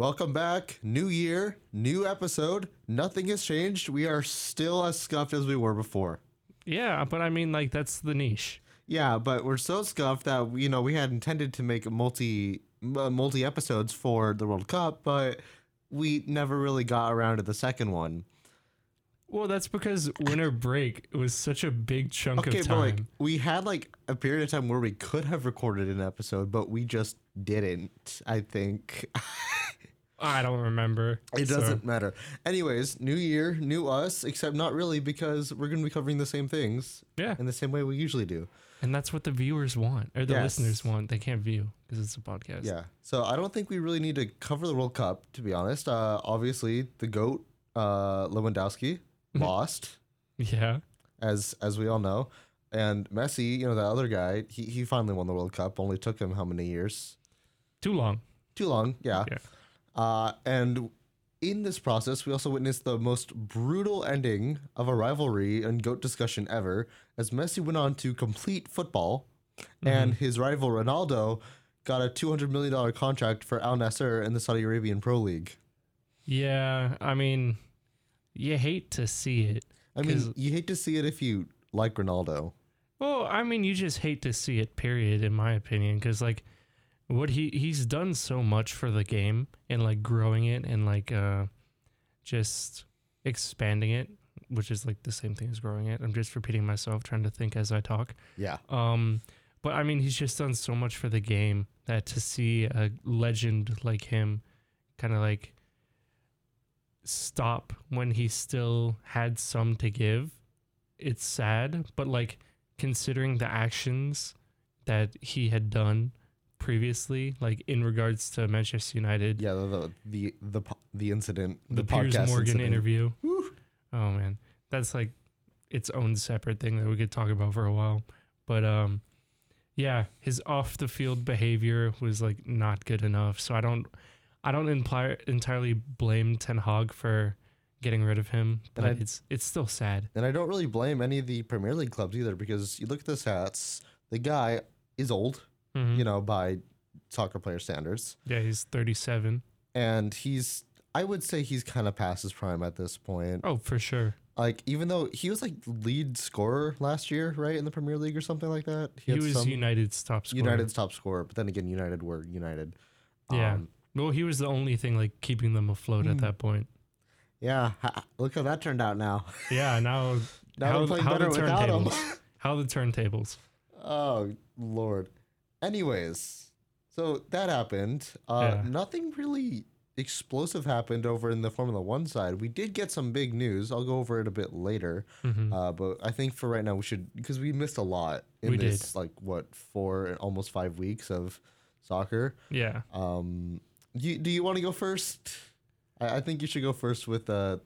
Welcome back. New year, new episode. Nothing has changed. We are still as scuffed as we were before. Yeah, but I mean, like that's the niche. Yeah, but we're so scuffed that you know we had intended to make multi uh, multi episodes for the World Cup, but we never really got around to the second one. Well, that's because winter break was such a big chunk Okay, of but like time. we had like a period of time where we could have recorded an episode, but we just didn't. I think I don't remember. it so- doesn't matter. Anyways, new year, new us, except not really because we're going to be covering the same things yeah, in the same way we usually do. and that's what the viewers want or the Yes. listeners want. They can't view because it's a podcast. Yeah. So I don't think we really need to cover the World Cup, to be honest. Uh, obviously, the GOAT, uh, Lewandowski, lost, Yeah. as as we all know. And Messi, you know, that other guy, he, he finally won the World Cup. Only took him how many years? Too long. Too long, yeah. Yeah. Uh, and in this process, we also witnessed the most brutal ending of a rivalry and GOAT discussion ever, as Messi went on to complete football, and his rival Ronaldo got a $200 million contract for Al Nassr in the Saudi Arabian Pro League. Yeah. I mean, you hate to see it. I mean, you hate to see it if you like Ronaldo. Well, I mean, you just hate to see it. Period, in my opinion, because like what he he's done so much for the game and like growing it and like uh just expanding it, which is like the same thing as growing it. I'm just repeating myself, trying to think as I talk. Yeah. Um, but I mean, he's just done so much for the game that to see a legend like him, kind of like stop when he still had some to give, it's sad. But like considering the actions that he had done previously, like in regards to Manchester United, Yeah, the the the the, the incident, the, the, Piers podcast Morgan incident. interview. Oh man, that's like its own separate thing that we could talk about for a while. But um, yeah, his off the field behavior was like not good enough. So I don't, I don't imply, entirely blame Ten Hag for getting rid of him, but I- it's it's still sad. And I don't really blame any of the Premier League clubs either because you look at the stats, the guy is old, Mhm. you know, by soccer player standards. yeah, he's thirty seven. And he's I would say he's kind of past his prime at this point. Oh, for sure. Like even though he was like lead scorer last year, right, in the Premier League or something like that. He, had was United's top scorer. United's top scorer, but then again United were United. Yeah. Um, Well, he was the only thing like keeping them afloat Hmm. at that point. yeah, look how that turned out now. Yeah. Now, Now how, they're playing better without him. turntables? how the turntables? Oh lord. Anyways, so that happened. Uh, Yeah. Nothing really explosive happened over in the Formula One side. We did get some big news. I'll go over it a bit later. Mhm. Uh, but I think for right now we should because we missed a lot in We did. this like what four almost five weeks of soccer. Yeah. Um, you, do you want to go first? I, I think you should go first with the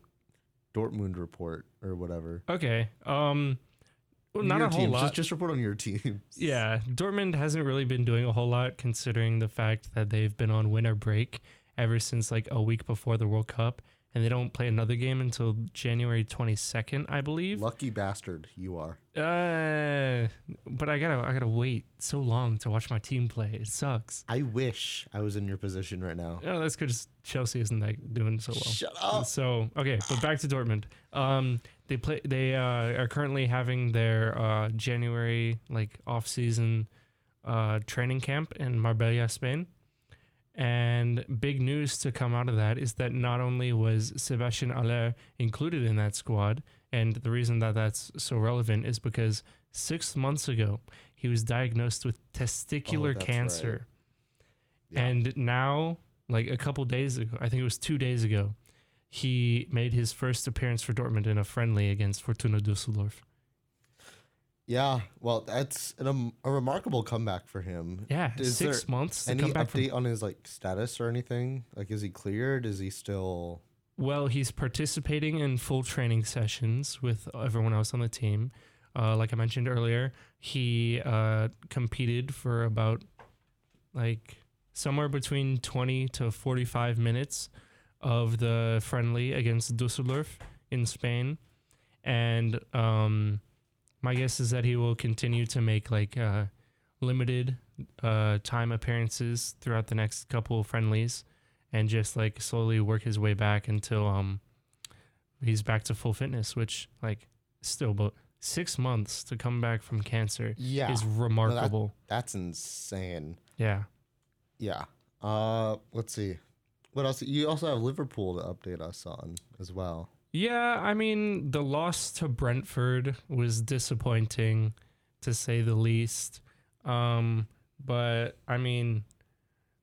Dortmund report or whatever. Okay. Um, well, not Your a whole teams. lot. Just, just report on your team. yeah, Dortmund hasn't really been doing a whole lot considering the fact that they've been on winter break ever since like a week before the World Cup, and they don't play another game until January twenty second, I believe. Lucky bastard you are. Uh, but I gotta I gotta wait so long to watch my team play. It sucks. I wish I was in your position right now. Oh, that's because Chelsea isn't like doing so well. Shut up. So okay, but back to Dortmund. Um, they play. They uh, are currently having their uh, January like off season uh, training camp in Marbella, Spain. And big news to come out of that is that not only was Sebastien Haller included in that squad, and the reason that that's so relevant is because six months ago he was diagnosed with testicular Oh, cancer. Yeah. And now, like a couple days ago, I think it was two days ago, he made his first appearance for Dortmund in a friendly against Fortuna Düsseldorf. Yeah, well, that's an, um, a remarkable comeback for him. Yeah, Is six months to Any back from. update on his like status or anything? Like, is he cleared? Is he still? Well, he's participating in full training sessions with everyone else on the team. Uh, like I mentioned earlier, he uh, competed for about like somewhere between 20 to 45 minutes of the friendly against Dusseldorf in Spain. And um, my guess is that he will continue to make like uh, limited uh, time appearances throughout the next couple of friendlies and just like slowly work his way back until um he's back to full fitness, which like still but six months to come back from cancer Yeah. is remarkable. That's insane. yeah. Yeah. Uh, let's see. What else? You also have Liverpool to update us on as well. Yeah, I mean, the loss to Brentford was disappointing to say the least. Um, but I mean,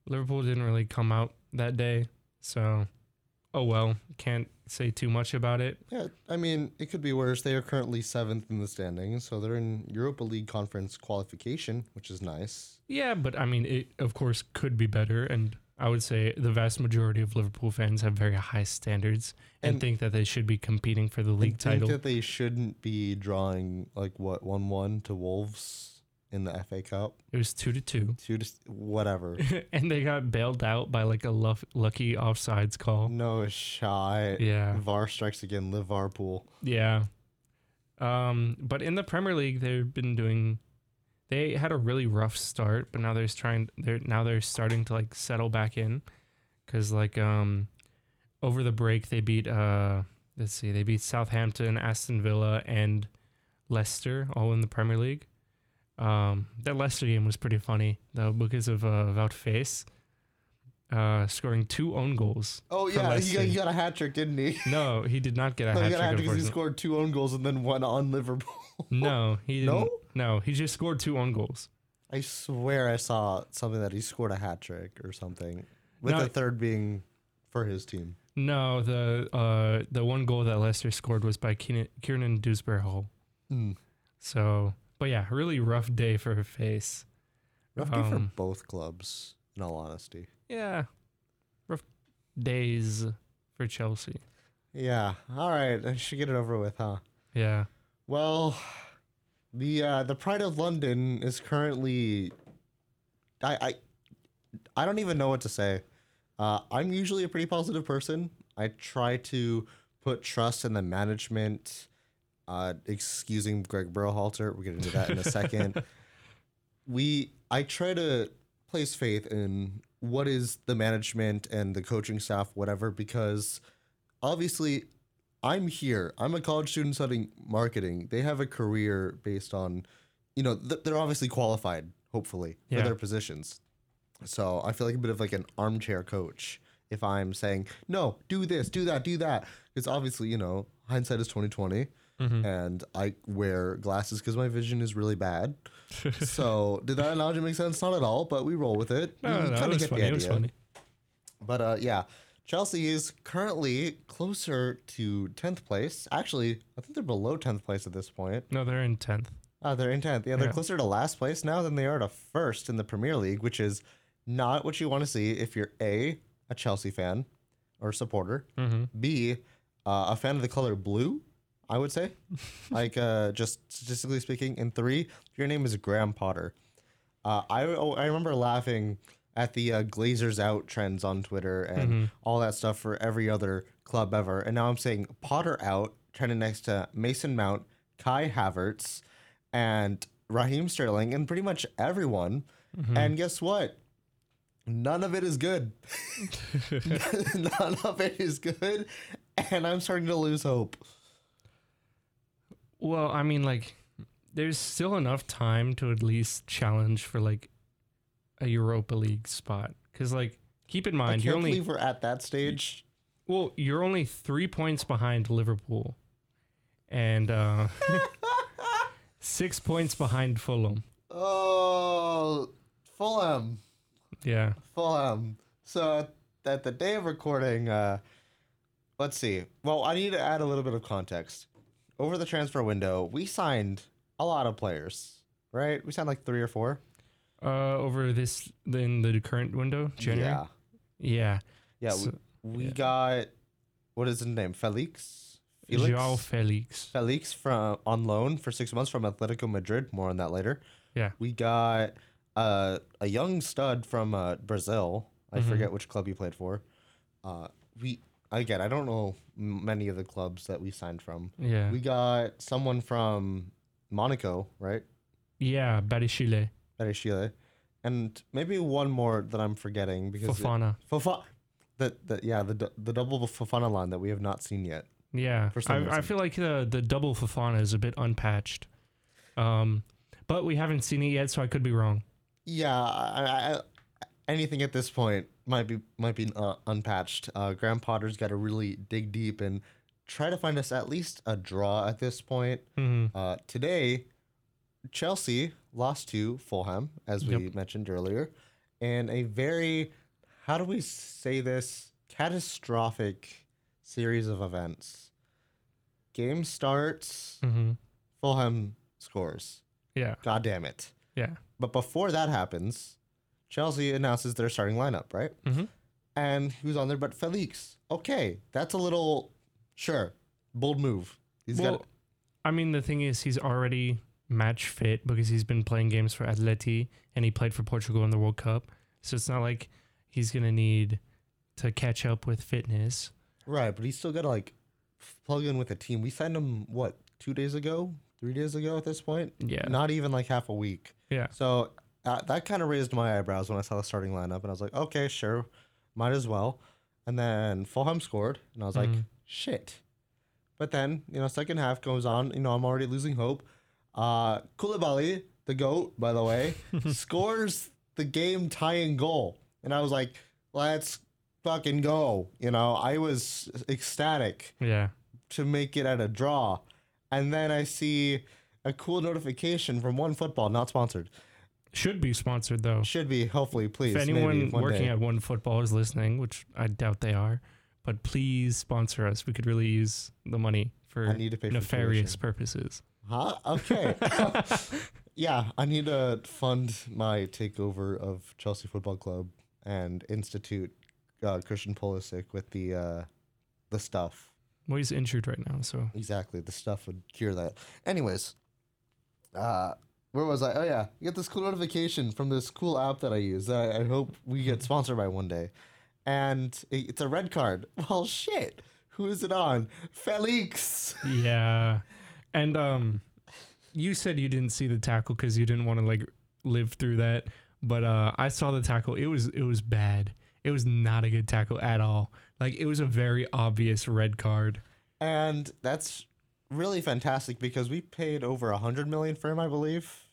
Liverpool didn't really come out that day. So, oh well, can't say too much about it. Yeah, I mean, it could be worse. They are currently seventh in the standings, so they're in Europa League conference qualification, which is nice. Yeah, but I mean, it of course could be better. And I would say the vast majority of Liverpool fans have very high standards and, And- think that they should be competing for the league title. Think that they shouldn't be drawing like what one one to Wolves in the FA Cup. it was two to two. Two just whatever. and they got bailed out by like a luff- lucky offsides call. no shot. Yeah. VAR strikes again. Liverpool. Yeah. Um, but in the Premier League, they've been doing. They had a really rough start, but now they're trying. They're now they're starting to like settle back in, because like um, over the break they beat uh, let's see, they beat Southampton, Aston Villa, and Leicester, all in the Premier League. Um, that Leicester game was pretty funny though because of uh, Wout Faes, uh, scoring two own goals. Oh yeah, he got, he got a hat trick, didn't he? No, he did not get a No, he hat got a hat trick. trick because he scored two own goals and then one on Liverpool. No, he didn't. No, he just scored two own goals. I swear I saw something that he scored a hat trick or something, with No. the third being for his team. No, the uh the one goal that Leicester scored was by Keenan, Kiernan Dewsbury Hall. Hmm. So, but yeah, really rough day for her face. Rough day for Um, both clubs, in all honesty. Yeah, rough days for Chelsea. Yeah. All right. I should get it over with, huh? Yeah. Well, the uh, the Pride of London is currently. I I, I don't even know what to say. Uh, I'm usually a pretty positive person. I try to put trust in the management. Uh, excusing Greg Berhalter, we'll get into that in a second. we I try to place faith in what is the management and the coaching staff, whatever, because obviously I'm here. I'm a college student studying marketing. They have a career based on, you know, th- they're obviously qualified, hopefully, for their positions. So I feel like a bit of like an armchair coach if I'm saying, no, do this, do that, do that. Because obviously, you know, hindsight is 2020 Mhm. and I wear glasses because my vision is really bad. so did that analogy make sense? Not at all, but we roll with it. No, You no, no, it was get the funny. It was idea. funny. But uh, yeah, Chelsea is currently closer to 10th place. Actually, I think they're below 10th place at this point. No, they're in tenth. Uh, they're in 10th. Yeah, they're Yeah. closer to last place now than they are to first in the Premier League, which is not what you want to see if you're A, a Chelsea fan or supporter, Mm-hmm. B, uh, a fan of the color blue, I would say. like, uh, just statistically speaking. And three, your name is Graham Potter. Uh, I, oh, I remember laughing at the uh, Glazers out trends on Twitter and Mm-hmm. all that stuff for every other club ever. And now I'm saying Potter out, trending next to Mason Mount, Kai Havertz, and Raheem Sterling, and pretty much everyone. Mm-hmm. And guess what? None of it is good. None of it is good. And I'm starting to lose hope. Well, I mean, like, there's still enough time to at least challenge for like a Europa League spot. Because, like, keep in mind, you're only believe we're at that stage. well, you're only three points behind Liverpool, and uh, six points behind Fulham. Oh, Fulham. Yeah. Fulham. So at the day of recording, uh, let's see. Well, I need to add a little bit of context. Over the transfer window, we signed a lot of players, right? We signed like three or four. Uh, over this in the current window, January. Yeah. Yeah. Yeah. So- we we yeah. got, what is his name? Felix? Joao Felix. Felix from on loan for six months from Atletico Madrid. More on that later. Yeah. We got uh, a young stud from uh, Brazil. I Mhm. forget which club he played for. Uh, we again, I don't know many of the clubs that we signed from. Yeah. We got someone from Monaco, right? yeah. Badiashile. That is Chile. And maybe one more that I'm forgetting because it- Fofana. Fofa- the, the yeah the the double Fofana line that we have not seen yet. Yeah, I, I feel like the the double Fofana is a bit unpatched. Um, but we haven't seen it yet, so I could be wrong. Yeah, I, I, anything at this point might be might be uh, unpatched. Uh, Graham Potter's got to really dig deep and try to find us at least a draw at this point. hmm Uh, today, Chelsea lost to Fulham, as we mentioned earlier, and a very, how do we say this, catastrophic series of events. Game starts, hmm Fulham scores. Yeah, God damn it. yeah. But before that happens, Chelsea announces their starting lineup, right? hmm And who's on there but Felix? Okay, that's a little, sure, bold move. He's Well, got I mean, the thing is, he's already match fit because he's been playing games for Atleti and he played for Portugal in the World Cup. So it's not like he's gonna need to catch up with fitness. right, but he's still got to like plug in with a team. We signed him what two days ago, three days ago at this point. Yeah, Not even like half a week. yeah, So uh, that kind of raised my eyebrows when I saw the starting lineup, and I was like, okay, sure, might as well. And then Fulham scored, and I was like, Mhm. shit. But then, you know, second half goes on. You know, I'm already losing hope. Uh, Koulibaly, the goat, by the way, scores the game tying goal, and I was like, let's fucking go. You know, I was ecstatic yeah. to make it at a draw, and then I see a cool notification from One Football, not sponsored. Should be sponsored though. Should be, hopefully, please. if anyone maybe one working day. at One Football is listening, which I doubt they are, but please sponsor us. We could really use the money I for need to pay for nefarious tuition. purposes. Huh? Okay. yeah, I need to fund my takeover of Chelsea Football Club and institute uh, Christian Pulisic with the uh, the stuff. Well, he's injured right now, so Exactly, the stuff would cure that. Anyways, uh, where was I? Oh yeah, you get this cool notification from this cool app that I use. That I, I hope we get sponsored by one day, and it- it's a red card. Well, shit. Who is it on? Felix. yeah. And um, you said you didn't see the tackle because you didn't want to like live through that, but uh, I saw the tackle. It was it was bad. It was not a good tackle at all. Like it was a very obvious red card. And that's really fantastic because we paid over a hundred million for him, I believe,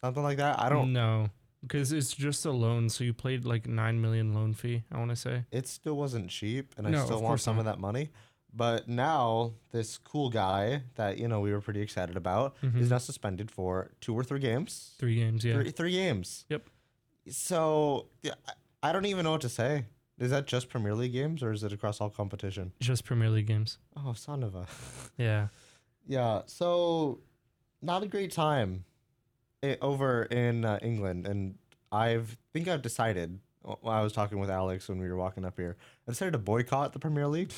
something like that. I don't. know because it's just a loan. So you played like nine million loan fee. I want to say. It still wasn't cheap, and I No, still want some of that money. But now this cool guy that you know we were pretty excited about Mhm. is now suspended for two or three games. Three games, yeah. Three, three games. Yep. So yeah, I- I don't even know what to say. Is that just Premier League games or is it across all competition? Just Premier League games. Oh, son of a. Yeah. Yeah, so not a great time over in uh, England, and I've think I've decided. I was talking with Alex when we were walking up here. I decided to boycott the Premier League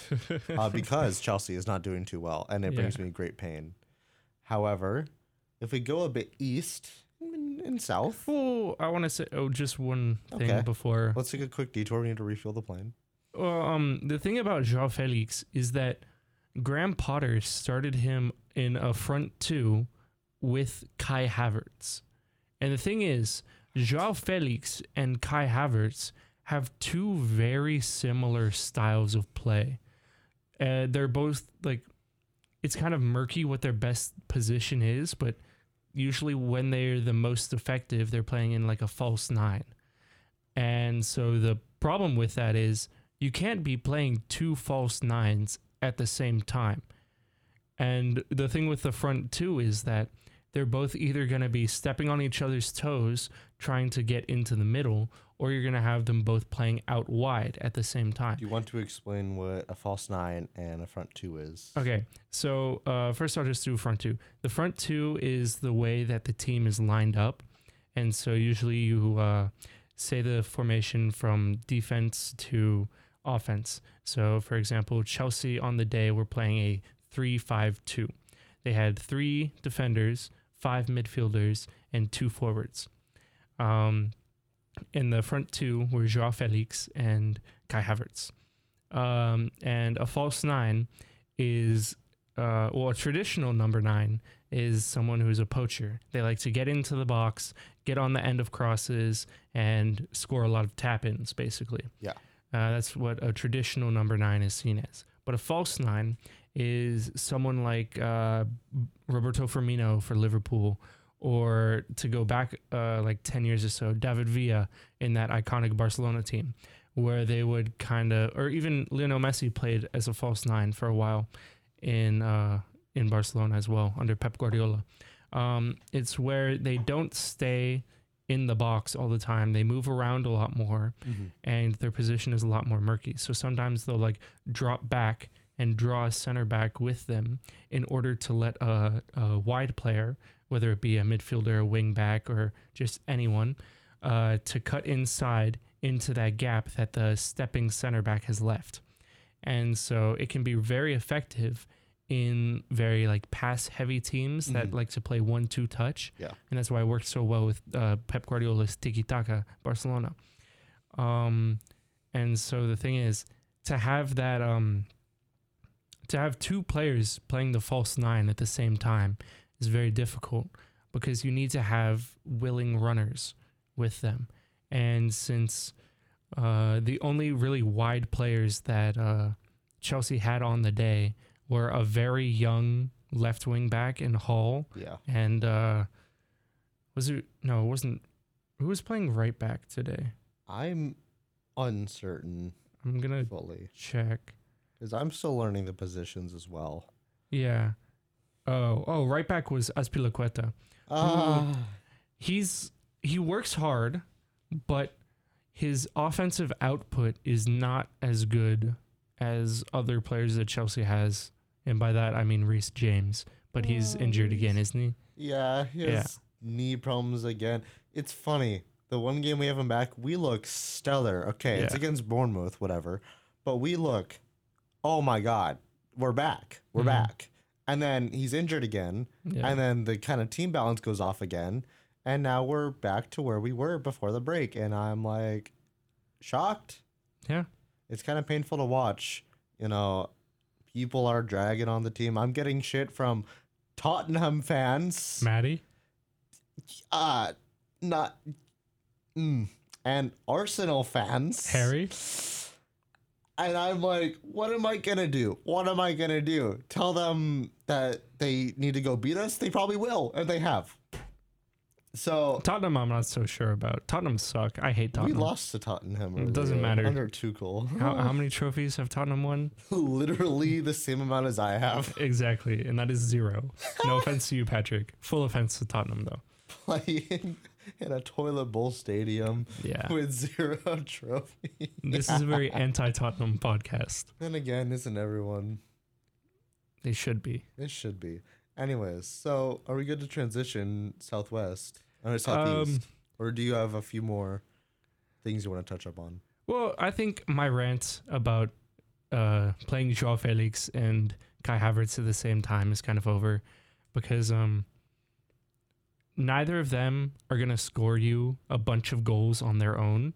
uh, because Chelsea is not doing too well, and it brings Yeah. me great pain. However, if we go a bit east and, and south, Oh, I want to say oh, just one thing Okay. before. let's take a quick detour. We need to refuel the plane. Well, um, the thing about Joao Felix is that Graham Potter started him in a front two with Kai Havertz. And the thing is, Joao Felix and Kai Havertz have two very similar styles of play. Uh, they're both like, it's kind of murky what their best position is, but usually when they're the most effective, they're playing in like a false nine. And so the problem with that is you can't be playing two false nines at the same time. And the thing with the front two is that they're both either going to be stepping on each other's toes, trying to get into the middle, or you're going to have them both playing out wide at the same time. Do you want to explain what a false nine and a front two is? Okay, so uh, first I'll just do front two. The front two is the way that the team is lined up, and so usually you uh, say the formation from defense to offense. So, for example, Chelsea on the day were playing a three-five-two. They had three defenders, five midfielders, and two forwards. Um, in the front two were Joao Felix and Kai Havertz. Um, and a false nine is, uh, well, a traditional number nine is someone who's a poacher. They like to get into the box, get on the end of crosses, and score a lot of tap ins, basically. Yeah. Uh, that's what a traditional number nine is seen as. But a false nine is someone like uh, Roberto Firmino for Liverpool, or to go back uh, like 10 years or so, David Villa in that iconic Barcelona team, where they would kind of, or even Lionel Messi played as a false nine for a while in uh, in Barcelona as well under Pep Guardiola. Um, it's where they don't stay in the box all the time. They move around a lot more, and their position is a lot more murky. So sometimes they'll like drop back and draw a center back with them in order to let a, a wide player, whether it be a midfielder, a wing back, or just anyone, uh, to cut inside into that gap that the stepping center back has left. And so it can be very effective in very like pass heavy teams that Mhm. like to play one two touch. Yeah. And that's why it worked so well with uh, Pep Guardiola's tiki taka Barcelona. Um, and so the thing is to have that um to have two players playing the false nine at the same time is very difficult because you need to have willing runners with them. And since uh, the only really wide players that uh, Chelsea had on the day were a very young left wing back in Hall Yeah. and uh, was it no, it wasn't. Who was playing right back today? I'm uncertain I'm gonna fully check. because I'm still learning the positions as well. Yeah. Oh, oh, right back was Azpilicueta. Ah, He's he works hard, but his offensive output is not as good as other players that Chelsea has, and by that I mean Reece James. But he's Oh, injured again, isn't he? yeah, he has Yeah. knee problems again. It's funny. The one game we have him back, we look stellar. Okay, it's against Bournemouth, whatever. But we look, oh my god, we're back. We're Mhm. back. And then he's injured again. Yeah. And then the kind of team balance goes off again. And now we're back to where we were before the break. And I'm like shocked. yeah. It's kind of painful to watch. You know, people are dragging on the team. I'm getting shit from Tottenham fans. Maddie. Uh, not. Mm, and Arsenal fans. Harry. And I'm like, what am I gonna do? What am I gonna do? Tell them that they need to go beat us? They probably will, and they have. So Tottenham, I'm not so sure about. Tottenham suck. I hate Tottenham. we lost to Tottenham. It doesn't matter. Under Tuchel. How, how many trophies have Tottenham won? Literally the same amount as I have. Exactly, and that is zero. No offense to you, Patrick. Full offense to Tottenham, though. Playing in a toilet bowl stadium Yeah, with zero trophy. this is a very anti-Tottenham podcast. Then again, isn't everyone? They should be. It should be. Anyways, so are we good to transition southwest or southeast, Um, or do you have a few more things you want to touch up on? Well, I think my rant about uh, playing Joao Felix and Kai Havertz at the same time is kind of over because um, neither of them are going to score you a bunch of goals on their own.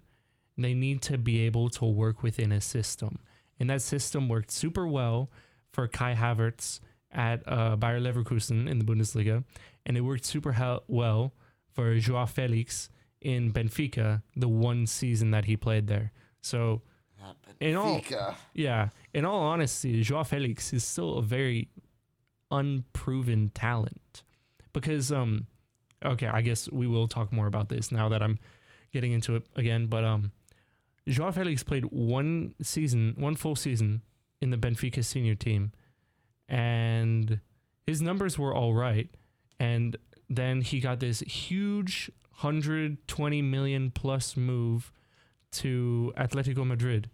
They need to be able to work within a system. And that system worked super well for Kai Havertz at uh, Bayer Leverkusen in the Bundesliga. And it worked super well for Joao Felix in Benfica the one season that he played there. So In all- yeah, in all honesty, Joao Felix is still a very unproven talent because um okay, I guess we will talk more about this now that I'm getting into it again, but um Joao Felix played one season, one full season in the Benfica senior team and his numbers were all right and then he got this huge 120 million plus move to Atletico Madrid.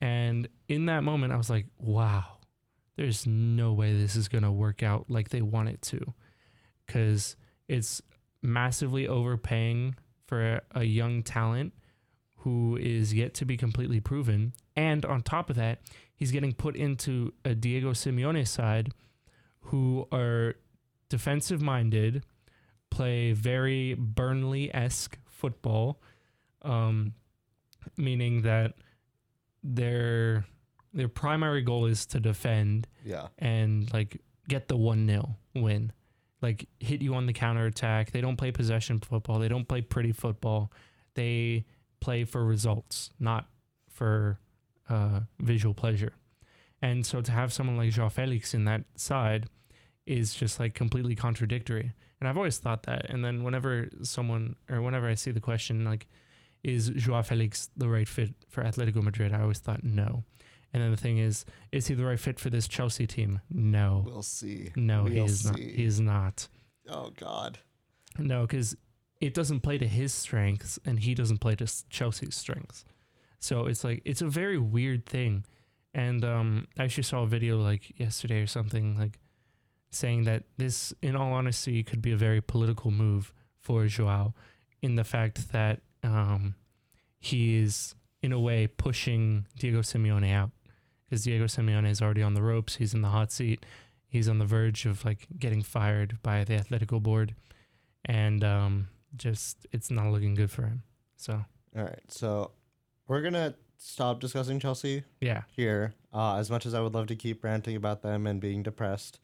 And in that moment, I was like, wow, there's no way this is going to work out like they want it to. Because it's massively overpaying for a, young talent who is yet to be completely proven. And on top of that, he's getting put into a Diego Simeone side who are defensive minded, play very Burnley esque football, um, meaning that their their primary goal is to defend Yeah. and like get the 1-0 win. Like hit you on the counter attack. They don't play possession football. They don't play pretty football. They play for results, not for uh, visual pleasure. And so to have someone like Joao Felix in that side is just like completely contradictory. And I've always thought that. And then whenever someone or whenever I see the question like, is Joao Felix the right fit for Atletico Madrid? I always thought no. And then the thing is, is he the right fit for this Chelsea team? No. We'll see. No, he We'll is not. He is not. Oh God. No, because it doesn't play to his strengths, and he doesn't play to Chelsea's strengths. So it's like it's a very weird thing. And um, I actually saw a video like yesterday or something like saying that this, in all honesty, could be a very political move for Joao, in the fact that um, he is in a way pushing Diego Simeone out because Diego Simeone is already on the ropes. He's in the hot seat. He's on the verge of like getting fired by the Atletico board, and um, just it's not looking good for him. So All right. So we're gonna stop discussing Chelsea yeah, here. Uh, as much as I would love to keep ranting about them and being depressed,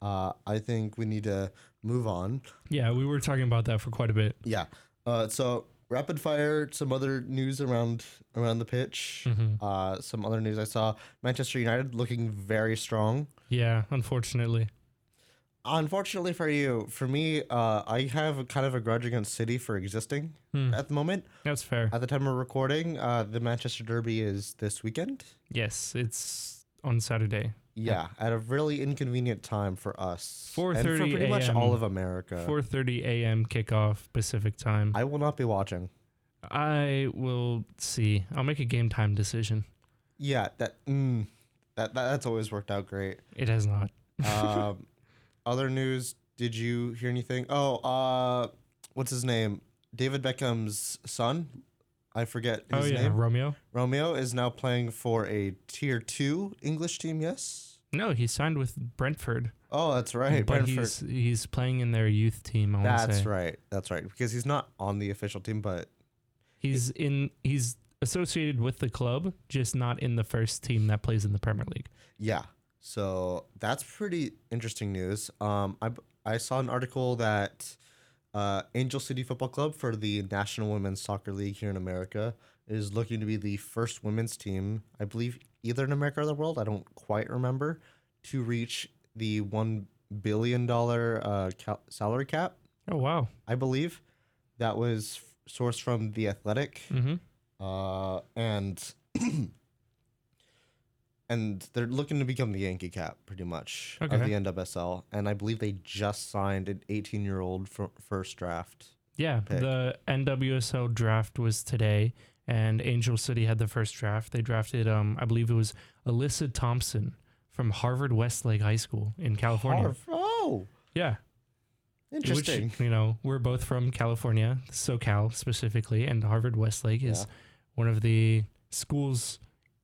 uh, I think we need to move on. yeah, we were talking about that for quite a bit. Yeah. Uh, so rapid fire. Some other news around around the pitch. hmm Uh, some other news I saw. Manchester United looking very strong. Yeah, unfortunately. Unfortunately for you, for me, uh, I have a kind of a grudge against City for existing Hmm, at the moment. That's fair. At the time of recording, uh, the Manchester Derby is this weekend. Yes, it's on Saturday. Yeah, at a really inconvenient time for us. and for 4:30 pretty much all of America. 4:30 a.m. kickoff Pacific time. I will not be watching. I will see. I'll make a game time decision. Yeah, that mm, that, that that's always worked out great. It has not. Um, other news? Did you hear anything? Oh, uh, what's his name? David Beckham's son. I forget his oh his yeah, name. Romeo. Romeo is now playing for a tier two English team. Yes. No, he signed with Brentford, Oh, that's right. but Brentford. he's he's playing in their youth team. I That's say right. That's right. Because he's not on the official team, but he's in he's associated with the club, just not in the first team that plays in the Premier League. Yeah. So that's pretty interesting news. Um, I I saw an article that uh, Angel City Football Club for the National Women's Soccer League here in America is looking to be the first women's team, I believe, either in America or the world. I don't quite remember to reach the one billion dollar uh, cal- salary cap. Oh wow. I believe that was f- sourced from the Athletic. Mm-hmm. uh, and and they're looking to become the Yankee Cap pretty much of the NWSL, and I believe they just signed an 18 year old first draft. Yeah, pick. the NWSL draft was today, and Angel City had the first draft. They drafted, um, I believe it was Alyssa Thompson from Harvard Westlake High School in California. Harv- Oh, Yeah, interesting. Which, you know, we're both from California, SoCal specifically, and Harvard Westlake is Yeah. one of the schools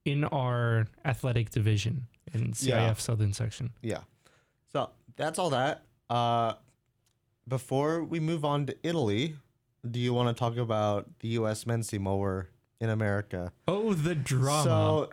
in our athletic division in CIF Yeah. Southern section. yeah. So that's all that. Uh, before we move on to Italy, do you want to talk about the U.S. men's team while we're in America? Oh, the drama.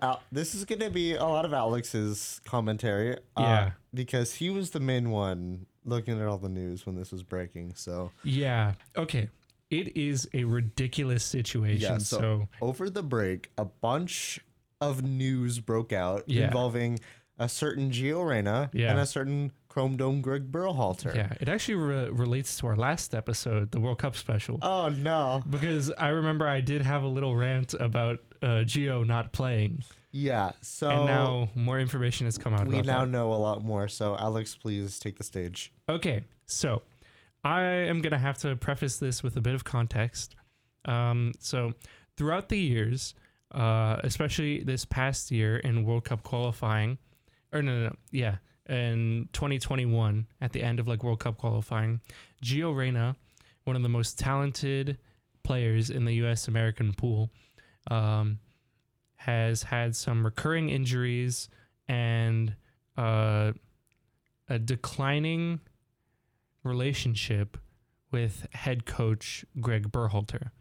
So this is going to be a lot of Alex's commentary. uh, Yeah. Because he was the main one looking at all the news when this was breaking. So yeah. Okay. It is a ridiculous situation. Yeah, so- so over the break, a bunch of news broke out Yeah. involving a certain Gio Reyna Yeah. and a certain Chrome Dome Greg Berhalter. Yeah, it actually re- relates to our last episode, the World Cup special, Oh no. because I remember I did have a little rant about uh, Gio not playing, Yeah. So and now more information has come out. we now that. know a lot more. So Alex, please take the stage. Okay, so I am gonna have to preface this with a bit of context. Um, so throughout the years, uh, especially this past year in World Cup qualifying, or no, no, no yeah, in 2021 at the end of like World Cup qualifying, Gio Reyna, one of the most talented players in the U.S. American pool, um, has had some recurring injuries and uh, a declining relationship with head coach Greg Berhalter.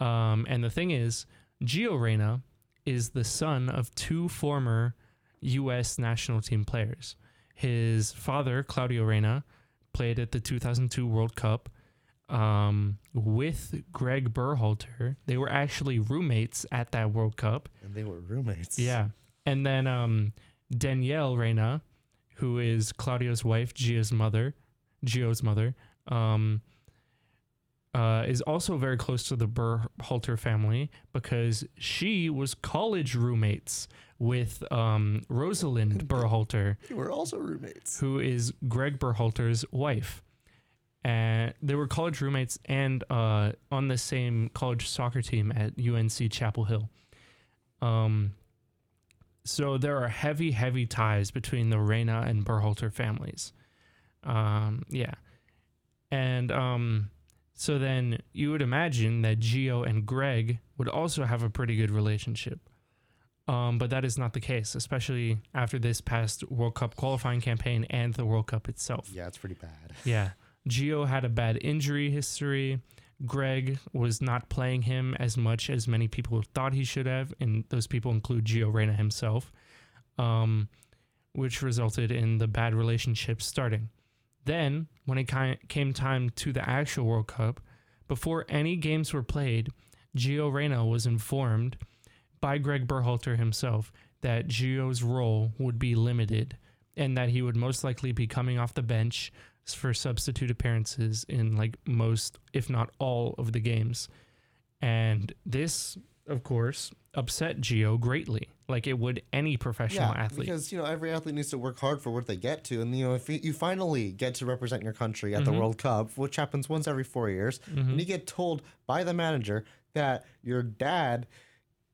Um, and the thing is, Gio Reyna is the son of two former U.S. national team players. His father, Claudio Reyna, played at the 2002 World Cup um, with Greg Berhalter. They were actually roommates at that World Cup. And they were roommates. Yeah. And then um, Danielle Reyna, who is Claudio's wife, Gio's mother, Gio's mother, um, uh, is also very close to the Berhalter family because she was college roommates with um, Rosalind Berhalter, They were also roommates. who is Greg Berhalter's wife. And they were college roommates and uh, on the same college soccer team at UNC Chapel Hill. Um, so there are heavy, heavy ties between the Reyna and Berhalter families. Um, yeah. And um, so then you would imagine that Gio and Greg would also have a pretty good relationship. Um, but that is not the case, especially after this past World Cup qualifying campaign and the World Cup itself. Yeah, it's pretty bad. Yeah. Gio had a bad injury history. Greg was not playing him as much as many people thought he should have, and those people include Gio Reyna himself, um, which resulted in the bad relationship starting. Then, when it came time to the actual World Cup, before any games were played, Gio Reyna was informed by Greg Berhalter himself that Gio's role would be limited and that he would most likely be coming off the bench for substitute appearances in like most, if not all, of the games. And this, of course, upset Gio greatly, like it would any professional yeah, athlete. because you know every athlete needs to work hard for what they get to, and you know if you, finally get to represent your country at the Mhm. World Cup, which happens once every four years, Mhm. and you get told by the manager that your dad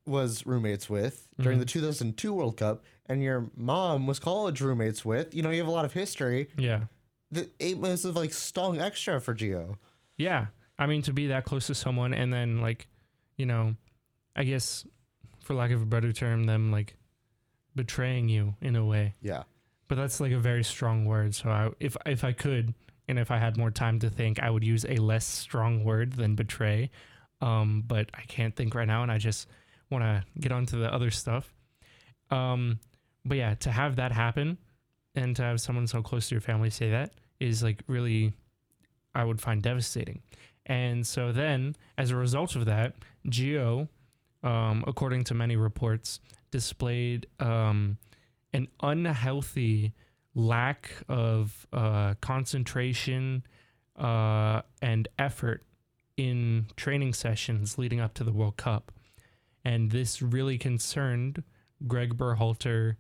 was roommates with during Mhm. the 2002 World Cup, and your mom was college roommates with, you know you have a lot of history. Yeah. The eight months of like stung extra for Gio. Yeah. I mean, to be that close to someone and then, like, you know, I guess, for lack of a better term, them like betraying you in a way. Yeah, But that's like a very strong word. So I, if if I could, and if I had more time to think, I would use a less strong word than betray. Um, but I can't think right now, and I just want to get on to the other stuff. Um, but yeah, to have that happen, and to have someone so close to your family say that is like really, I would find devastating. And so then, as a result of that, Gio, um, according to many reports, displayed um, an unhealthy lack of uh, concentration uh, and effort in training sessions leading up to the World Cup. And this really concerned Greg Berhalter,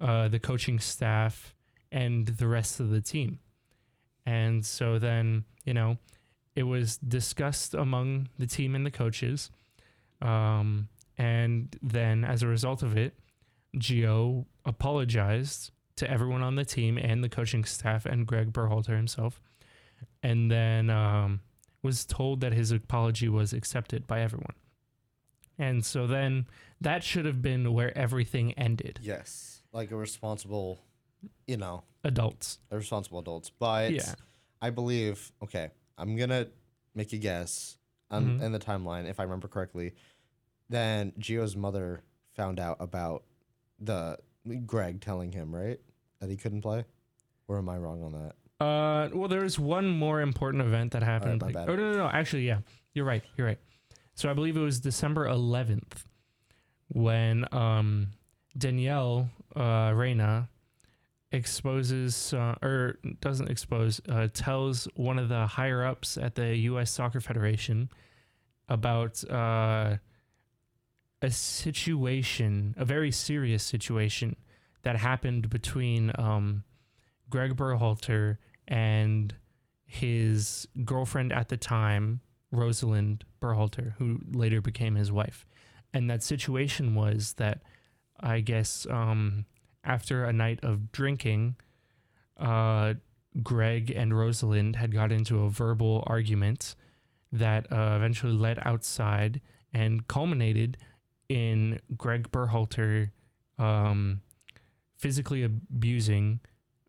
uh, the coaching staff, and the rest of the team. And so then, you know, it was discussed among the team and the coaches. Um, and then as a result of it, Gio apologized to everyone on the team and the coaching staff and Greg Berhalter himself. And then um, was told that his apology was accepted by everyone. And so then that should have been where everything ended. yes, like a responsible, you know, Adults. a responsible adults. But Yeah. I believe. Okay, I'm gonna make a guess on Mhm. in the timeline if I remember correctly. Then Gio's mother found out about the Greg telling him right that he couldn't play, or am I wrong on that? Uh, well, there was one more important event that happened. my like- oh no, no, no! Actually, yeah, you're right. You're right. So I believe it was December 11th when um, Danielle uh, Reyna exposes uh, or doesn't expose uh, tells one of the higher ups at the U.S. Soccer Federation about uh, a situation, a very serious situation that happened between um, Greg Berhalter and his girlfriend at the time, Rosalind Berhalter, who later became his wife. And that situation was that I guess um, after a night of drinking, uh, Greg and Rosalind had got into a verbal argument that uh, eventually led outside and culminated in Greg Berhalter um, physically abusing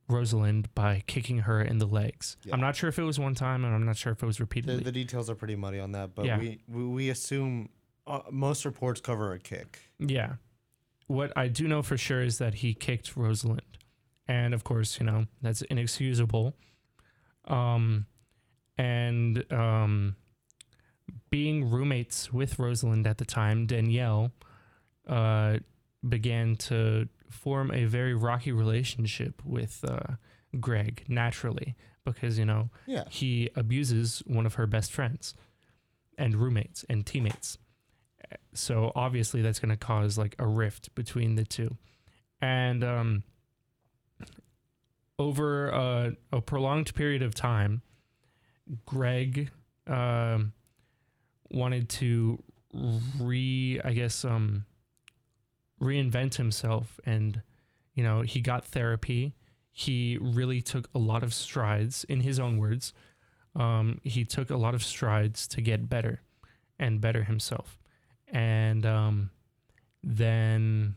Rosalind by kicking her in the legs. Yeah. I'm not sure if it was one time, and I'm not sure if it was The, repeatedly. the details are pretty muddy on that, but Yeah. we, we we assume uh, most reports cover a kick. Yeah. What I do know for sure is that he kicked Rosalind. And of course, you know, that's inexcusable. Um and um, being roommates with Rosalind at the time, Danielle uh, began to form a very rocky relationship with uh, Greg naturally because you know Yeah. he abuses one of her best friends and roommates and teammates. So obviously that's going to cause like a rift between the two. And um over uh, a prolonged period of time, Greg um wanted to re I guess um reinvent himself and you know, he got therapy. He really took a lot of strides in his own words. Um, he took a lot of strides to get better and better himself. And um, then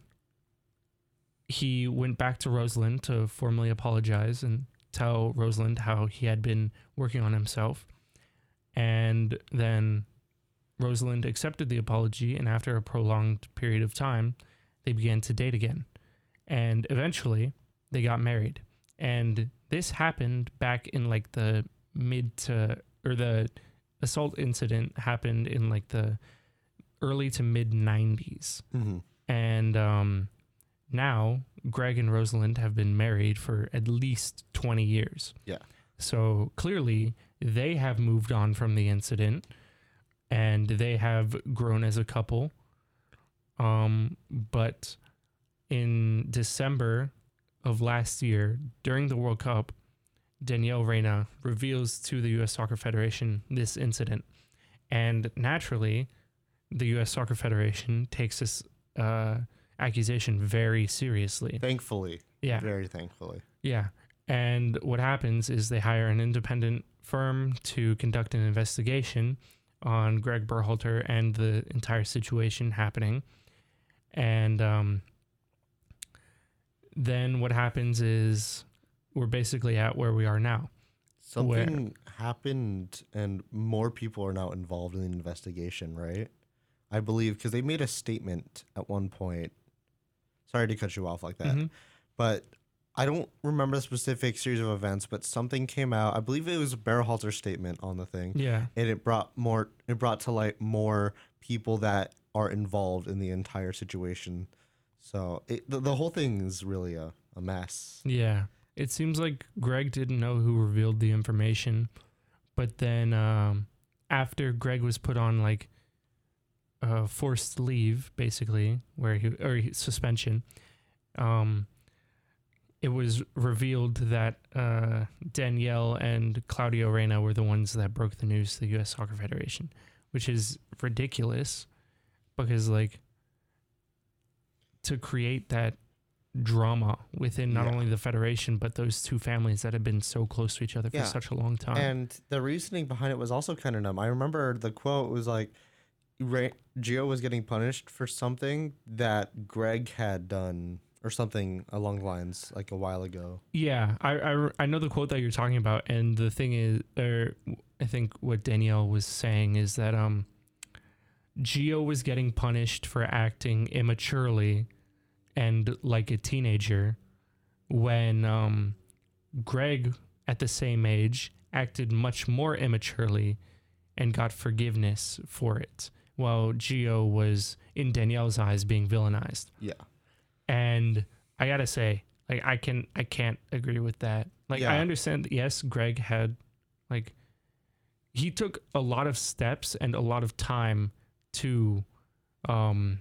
he went back to Rosalind to formally apologize and tell Rosalind how he had been working on himself. And then Rosalind accepted the apology, and after a prolonged period of time, they began to date again. And eventually, they got married. And this happened back in like the mid to, or the assault incident happened in like the early to mid 90s. Mm-hmm. And um, now Greg and Rosalind have been married for at least 20 years. Yeah. So clearly they have moved on from the incident and they have grown as a couple. Um, but in December of last year, during the World Cup, Danielle Reyna reveals to the U.S. Soccer Federation this incident. And naturally, the U.S. Soccer Federation takes this uh, accusation very seriously. Thankfully. Yeah. Very thankfully. Yeah. And what happens is they hire an independent firm to conduct an investigation on Greg Berhalter and the entire situation happening. And um, then what happens is we're basically at where we are now. Something happened, and more people are now involved in the investigation, right? I believe because they made a statement at one point. Sorry to cut you off like that, Mhm. but I don't remember the specific series of events. But something came out. I believe it was a Berhalter statement on the thing, Yeah. and it brought more. It brought to light more people that are involved in the entire situation. So it, the, the whole thing is really a, a mess. Yeah. It seems like Greg didn't know who revealed the information, but then um, after Greg was put on like uh, forced leave, basically, where he or he, suspension, um, it was revealed that uh, Danielle and Claudio Reyna were the ones that broke the news to the U.S. Soccer Federation, which is ridiculous because like to create that drama within not Yeah. only the federation but those two families that have been so close to each other Yeah. for such a long time. And the reasoning behind it was also kind of dumb. I remember the quote was like, Ray- Gio was getting punished for something that Greg had done or something along the lines like a while ago. yeah, I, I I know the quote that you're talking about, and the thing is, or I think what Danielle was saying is that um, Gio was getting punished for acting immaturely and like a teenager, when um, Greg at the same age acted much more immaturely and got forgiveness for it, while Gio was in Danielle's eyes being villainized. Yeah. And I gotta say, like I can I can't agree with that. Like I understand that yes, Greg had like he took a lot of steps and a lot of time to um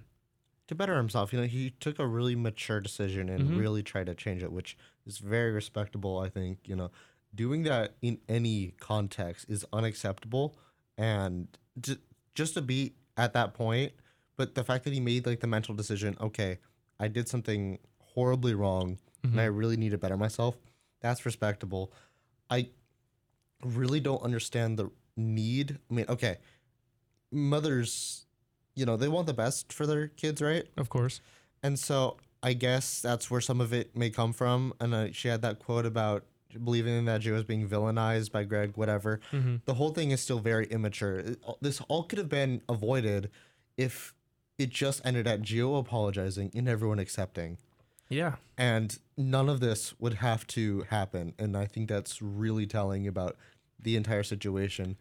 To better himself, you know, he took a really mature decision and Mhm. really tried to change it, which is very respectable. I think, you know, doing that in any context is unacceptable. And j- just to be at that point, but the fact that he made like the mental decision, okay, I did something horribly wrong and I mhm. really need to better myself. That's respectable. I really don't understand the need. I mean, okay, mothers, you know, they want the best for their kids, right? of course. And so I guess that's where some of it may come from. And uh, she had that quote about believing that Joe was being villainized by Greg, whatever. hmm The whole thing is still very immature. This all could have been avoided if it just ended at Gio apologizing and everyone accepting Yeah. and none of this would have to happen and i think that's really telling about the entire situation.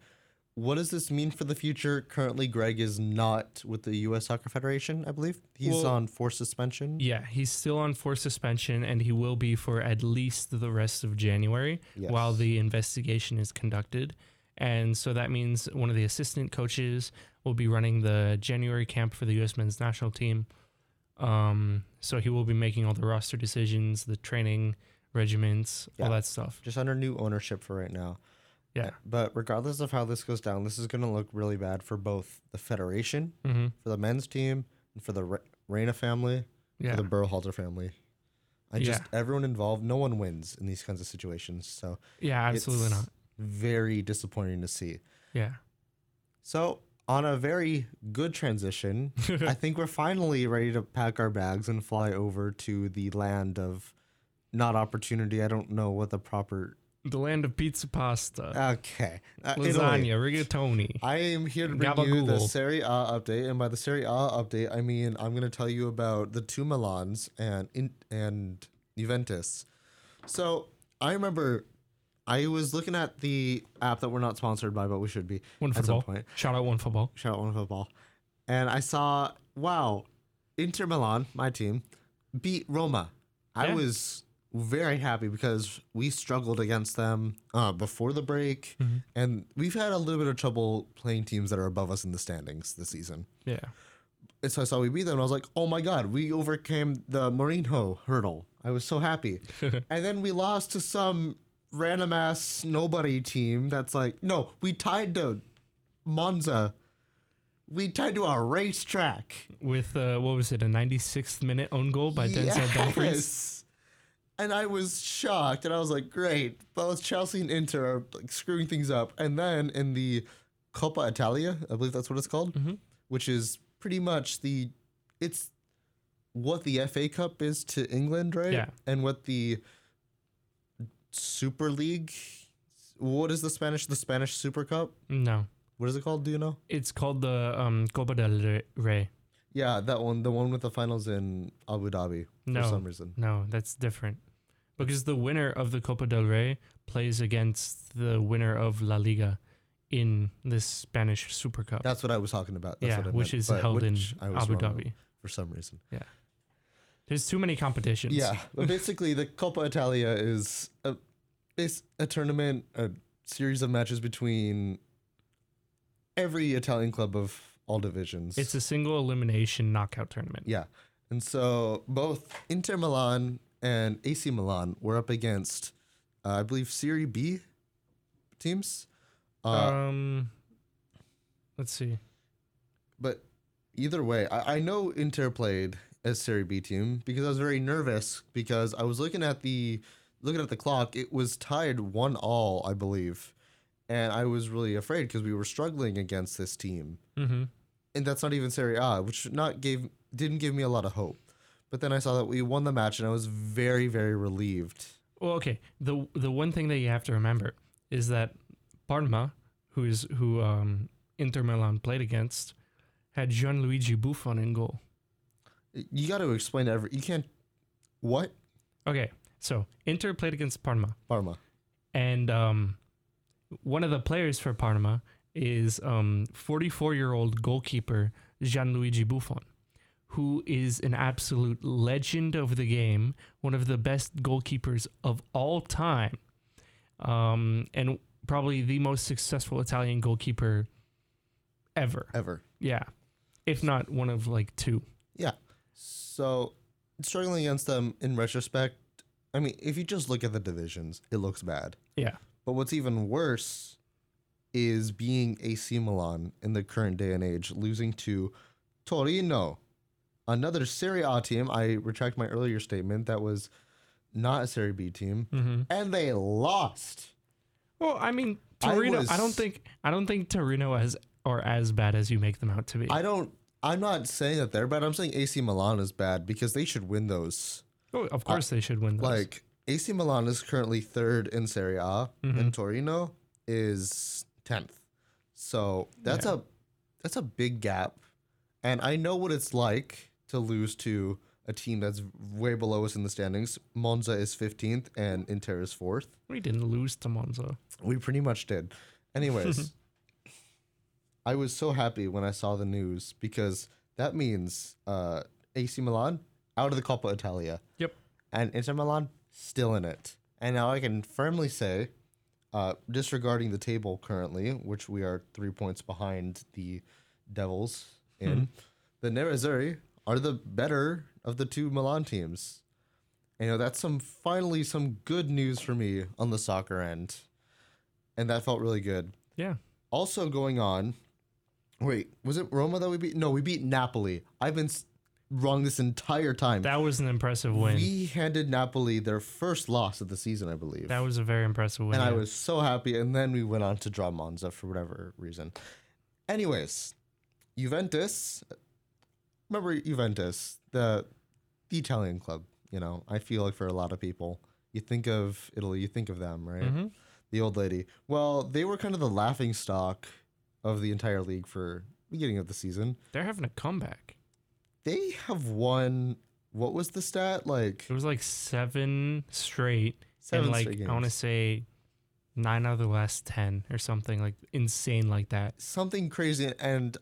What does this mean for the future? Currently, Greg is not with the U.S. Soccer Federation, I believe. He's Well- on forced suspension. Yeah, he's still on forced suspension, and he will be for at least the rest of January Yes. while the investigation is conducted. And so that means one of the assistant coaches will be running the January camp for the U.S. men's national team. Um, so he will be making all the roster decisions, the training regiments, Yeah. all that stuff. Just under new ownership for right now. Yeah. But regardless of how this goes down, this is going to look really bad for both the Federation, hmm for the men's team, and for the Re- Reyna family, Yeah. for the Berhalter family. I just, Yeah. everyone involved, no one wins in these kinds of situations. So yeah, absolutely not. very disappointing to see. Yeah. So, on a very good transition, I think we're finally ready to pack our bags and fly over to the land of not opportunity. I don't know what the proper. the land of pizza pasta, Okay. Uh, Italy. lasagna, rigatoni. I am here to bring you the Gabagool. Serie A update, and by the Serie A update, I mean I'm going to tell you about the two Milans and and Juventus. So I remember I was looking at the app that we're not sponsored by, but we should be One at some football. point. Shout out one football. Shout out one football, and I saw wow, Inter Milan, my team, beat Roma. I Yeah. was very happy because we struggled against them uh, before the break, Mhm. and we've had a little bit of trouble playing teams that are above us in the standings this season. Yeah. And so I saw we beat them, and I was like, "Oh my god, we overcame the Mourinho hurdle!" I was so happy. and then we lost to some random ass nobody team. That's like, no, we tied to Monza. We tied to a racetrack. With uh, what was it, a 96th minute own goal by Denzel Dumfries? And I was shocked, and I was like, "Great!" Both Chelsea and Inter are like screwing things up. And then in the Coppa Italia, I believe that's what it's called, Mhm. which is pretty much the it's what the FA Cup is to England, right? Yeah. And what the Super League. What is the Spanish? The Spanish Super Cup. No, What is it called? Do you know? it's called the um, Copa del Rey. Yeah, that one. The one with the finals in Abu Dhabi for some reason. No, that's different. Because the winner of the Copa del Rey plays against the winner of La Liga in this Spanish Super Cup. That's what I was talking about. That's yeah, what I which meant, is held in which I was Abu Dhabi. for some reason. There's too many competitions. Yeah, but basically, the Coppa Italia is a it's a tournament, a series of matches between every Italian club of all divisions. It's a single elimination knockout tournament. yeah, and so both Inter Milan and AC Milan were up against, uh, I believe, Serie B teams. Uh, um, let's see. But either way, I, I know Inter played as Serie B team because I was very nervous because I was looking at the looking at the clock. It was tied one all, I believe, and I was really afraid because we were struggling against this team, Mm-hmm. and that's not even Serie A, which not gave didn't give me a lot of hope. But then I saw that we won the match, and I was very very relieved. Well, okay. the The one thing that you have to remember is that Parma, who is who um, Inter Milan played against, had Gianluigi Buffon in goal. You got to explain every. You can't. What Okay, so Inter played against Parma, Parma? and um, one of the players for Parma is um 44 year old goalkeeper Gianluigi Buffon, who is an absolute legend of the game, one of the best goalkeepers of all time, um, and probably the most successful Italian goalkeeper ever. Ever. Yeah, if not one of like two. Yeah. So struggling against them in retrospect, I mean, if you just look at the divisions, it looks bad. Yeah. But what's even worse is being AC Milan in the current day and age, losing to Torino, another Serie A team. I retract my earlier statement that was not a Serie B team, Mm-hmm. and they lost. Well, I mean, Torino. I, was- don't think I don't think Torino as are as bad as you make them out to be. I don't. I'm not saying that they're bad. I'm saying AC Milan is bad because they should win those. oh, of course, they should win. Those. Like AC Milan is currently third in Serie A, Mhm. and Torino is tenth. So that's Yeah. a that's a big gap, and I know what it's like to lose to a team that's way below us in the standings. Monza is 15th and Inter is 4th. We didn't lose to Monza. We pretty much did. Anyways, I was so happy when I saw the news because that means uh, AC Milan out of the Coppa Italia. Yep. And Inter Milan still in it. And now I can firmly say, uh, disregarding the table currently, which we are three points behind the Devils in, the Nerazzurri are the better of the two Milan teams. You know, that's some finally some good news for me on the soccer end. And that felt really good. Yeah. Also going on, wait, was it Roma that we beat? No, we beat Napoli. I've been s- wrong this entire time. That was an impressive win. We handed Napoli their first loss of the season, I believe. that was a very impressive win. and I yeah. was so happy. And then we went on to draw Monza for whatever reason. Anyways, Juventus. Remember Juventus, the the Italian club. You know, I feel like for a lot of people, you think of Italy, you think of them, right? Mhm. The old lady. Well, they were kind of the laughing stock of the entire league for beginning of the season. They're having a comeback. They have won. What was the stat? Like It was like seven straight. seven and like straight I want to say nine out of the last ten or something like insane like that. something crazy and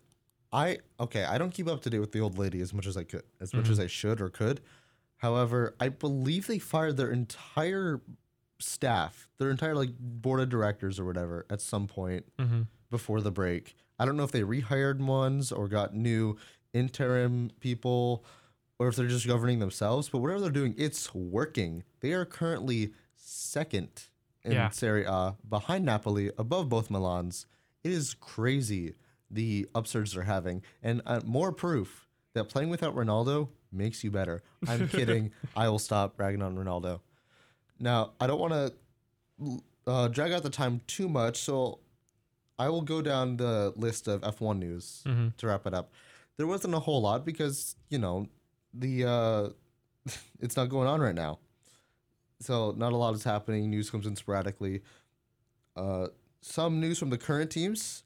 i okay i don't keep up to date with the old lady as much as i could as much as i should or could however i believe they fired their entire staff their entire like board of directors or whatever at some point Mm-hmm. Before the break. I don't know if they rehired ones or got new interim people or if they're just governing themselves but whatever they're doing it's working. They are currently second in Yeah. Serie A behind Napoli above both Milans. It is crazy the upsurge they're having. And uh, more proof that playing without Ronaldo makes you better. I'm kidding. I will stop bragging on Ronaldo. Now I don't want to uh, drag out the time too much so I will go down the list of F1 news Mm-hmm. to wrap it up. There wasn't a whole lot because, you know, the uh it's not going on right now. So not a lot is happening. News comes in sporadically. Uh some news from the current teams.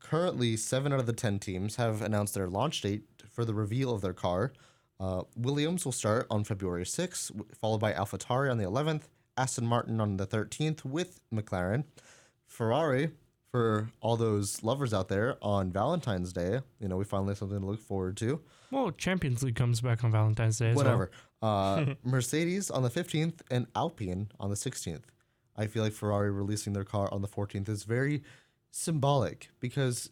Currently, seven out of the ten teams have announced their launch date for the reveal of their car. Uh, Williams will start on February 6th, followed by AlphaTauri on the 11th, Aston Martin on the 13th with McLaren. Ferrari, for all those lovers out there, on Valentine's Day, you know, we finally have something to look forward to. Well, Champions League comes back on Valentine's Day. As well. Whatever. Uh, Mercedes on the 15th and Alpine on the 16th. I feel like Ferrari releasing their car on the 14th is very symbolic because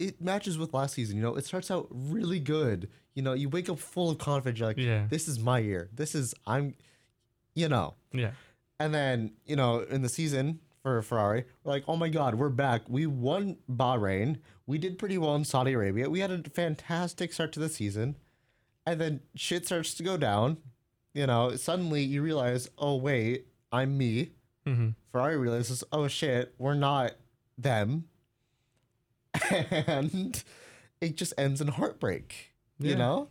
it matches with last season. You know, it starts out really good. You know, you wake up full of confidence. You're like, Yeah. this is my year. This is, I'm, you know. Yeah. And then, you know, in the season for Ferrari, we're like, oh my God, we're back. We won Bahrain. We did pretty well in Saudi Arabia. We had a fantastic start to the season. And then shit starts to go down. You know, suddenly you realize, oh, wait, I'm me. Mm-hmm. Ferrari realizes, oh shit, we're not them. And it just ends in heartbreak, you know?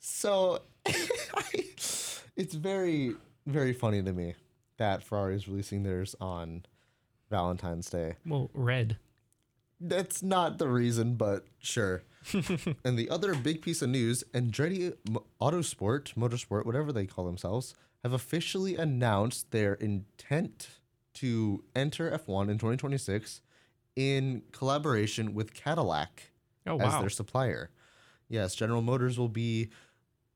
So it's very, very funny to me that Ferrari is releasing theirs on Valentine's Day. Well, red. That's not the reason, but sure. and the other big piece of news Andretti Autosport, Motorsport, whatever they call themselves, have officially announced their intent to enter F1 in 2026 in collaboration with Cadillac Oh as their supplier. Yes, General Motors will be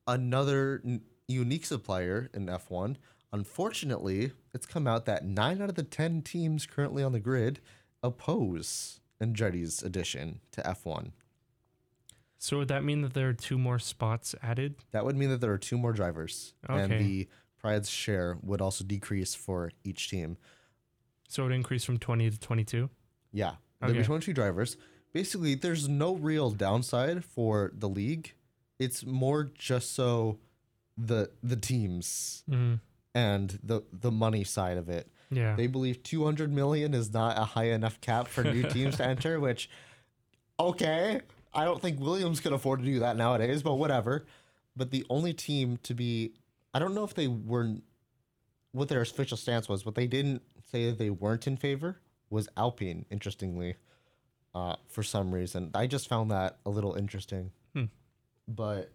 another n- unique supplier in F1. Unfortunately, it's come out that nine out of the 10 teams currently on the grid oppose Andretti's addition to F1. So would that mean that there are two more spots added? That would mean that there are two more drivers, and the pride's share would also decrease for each team. So it would increase from 20 to 22? Yeah, there'll be 22 drivers. Basically, there's no real downside for the league. It's more just so the the teams Mm-hmm. And the the money side of it. Yeah. They believe 200 million is not a high enough cap for new teams to enter, which okay, I don't think Williams can afford to do that nowadays, but whatever. But the only team to be I don't know if they were what their official stance was, but they didn't say that they weren't in favor was Alpine, interestingly. Uh, for some reason. I just found that a little interesting. Hmm. But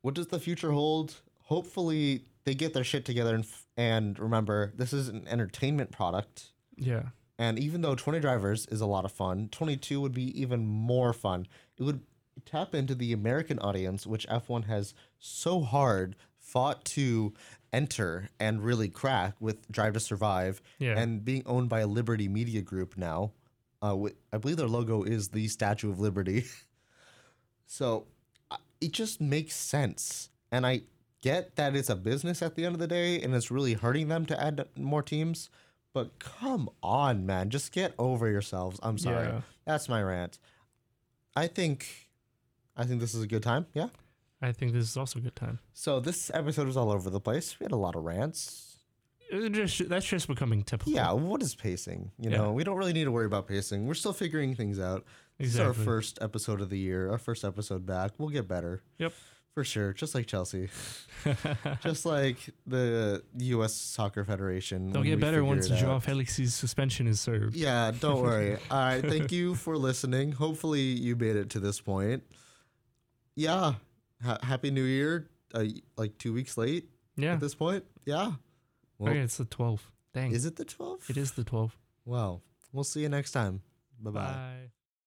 what does the future hold? Hopefully, they get their shit together and, f- and remember this is an entertainment product. Yeah. And even though 20 drivers is a lot of fun, 22 would be even more fun. It would tap into the American audience, which F1 has so hard fought to enter and really crack with Drive to Survive Yeah. and being owned by a Liberty Media Group now. Uh, wi- I believe their logo is the Statue of Liberty. so uh, it just makes sense. And I get that it's a business at the end of the day and it's really hurting them to add more teams. But come on, man. Just get over yourselves. I'm sorry. Yeah. That's my rant. I think I think this is a good time. Yeah. I think this is also a good time. So this episode was all over the place. We had a lot of rants. Just that's just becoming typical. Yeah, what is pacing? You Yeah. know, we don't really need to worry about pacing. We're still figuring things out. This is our first episode of the year, our first episode back. We'll get better. Yep. For sure. Just like Chelsea. Just like the US Soccer Federation. They'll get better once Joao. Felix's suspension is served. Yeah, don't worry. All right, thank you for listening. Hopefully you made it to this point. Yeah. Ha- Happy New Year. Uh, like 2 weeks late Yeah. at this point. Yeah. Well, okay, it's the 12th. Dang. is it the 12th? it is the 12th. Well, We'll see you next time. Bye-bye. Bye.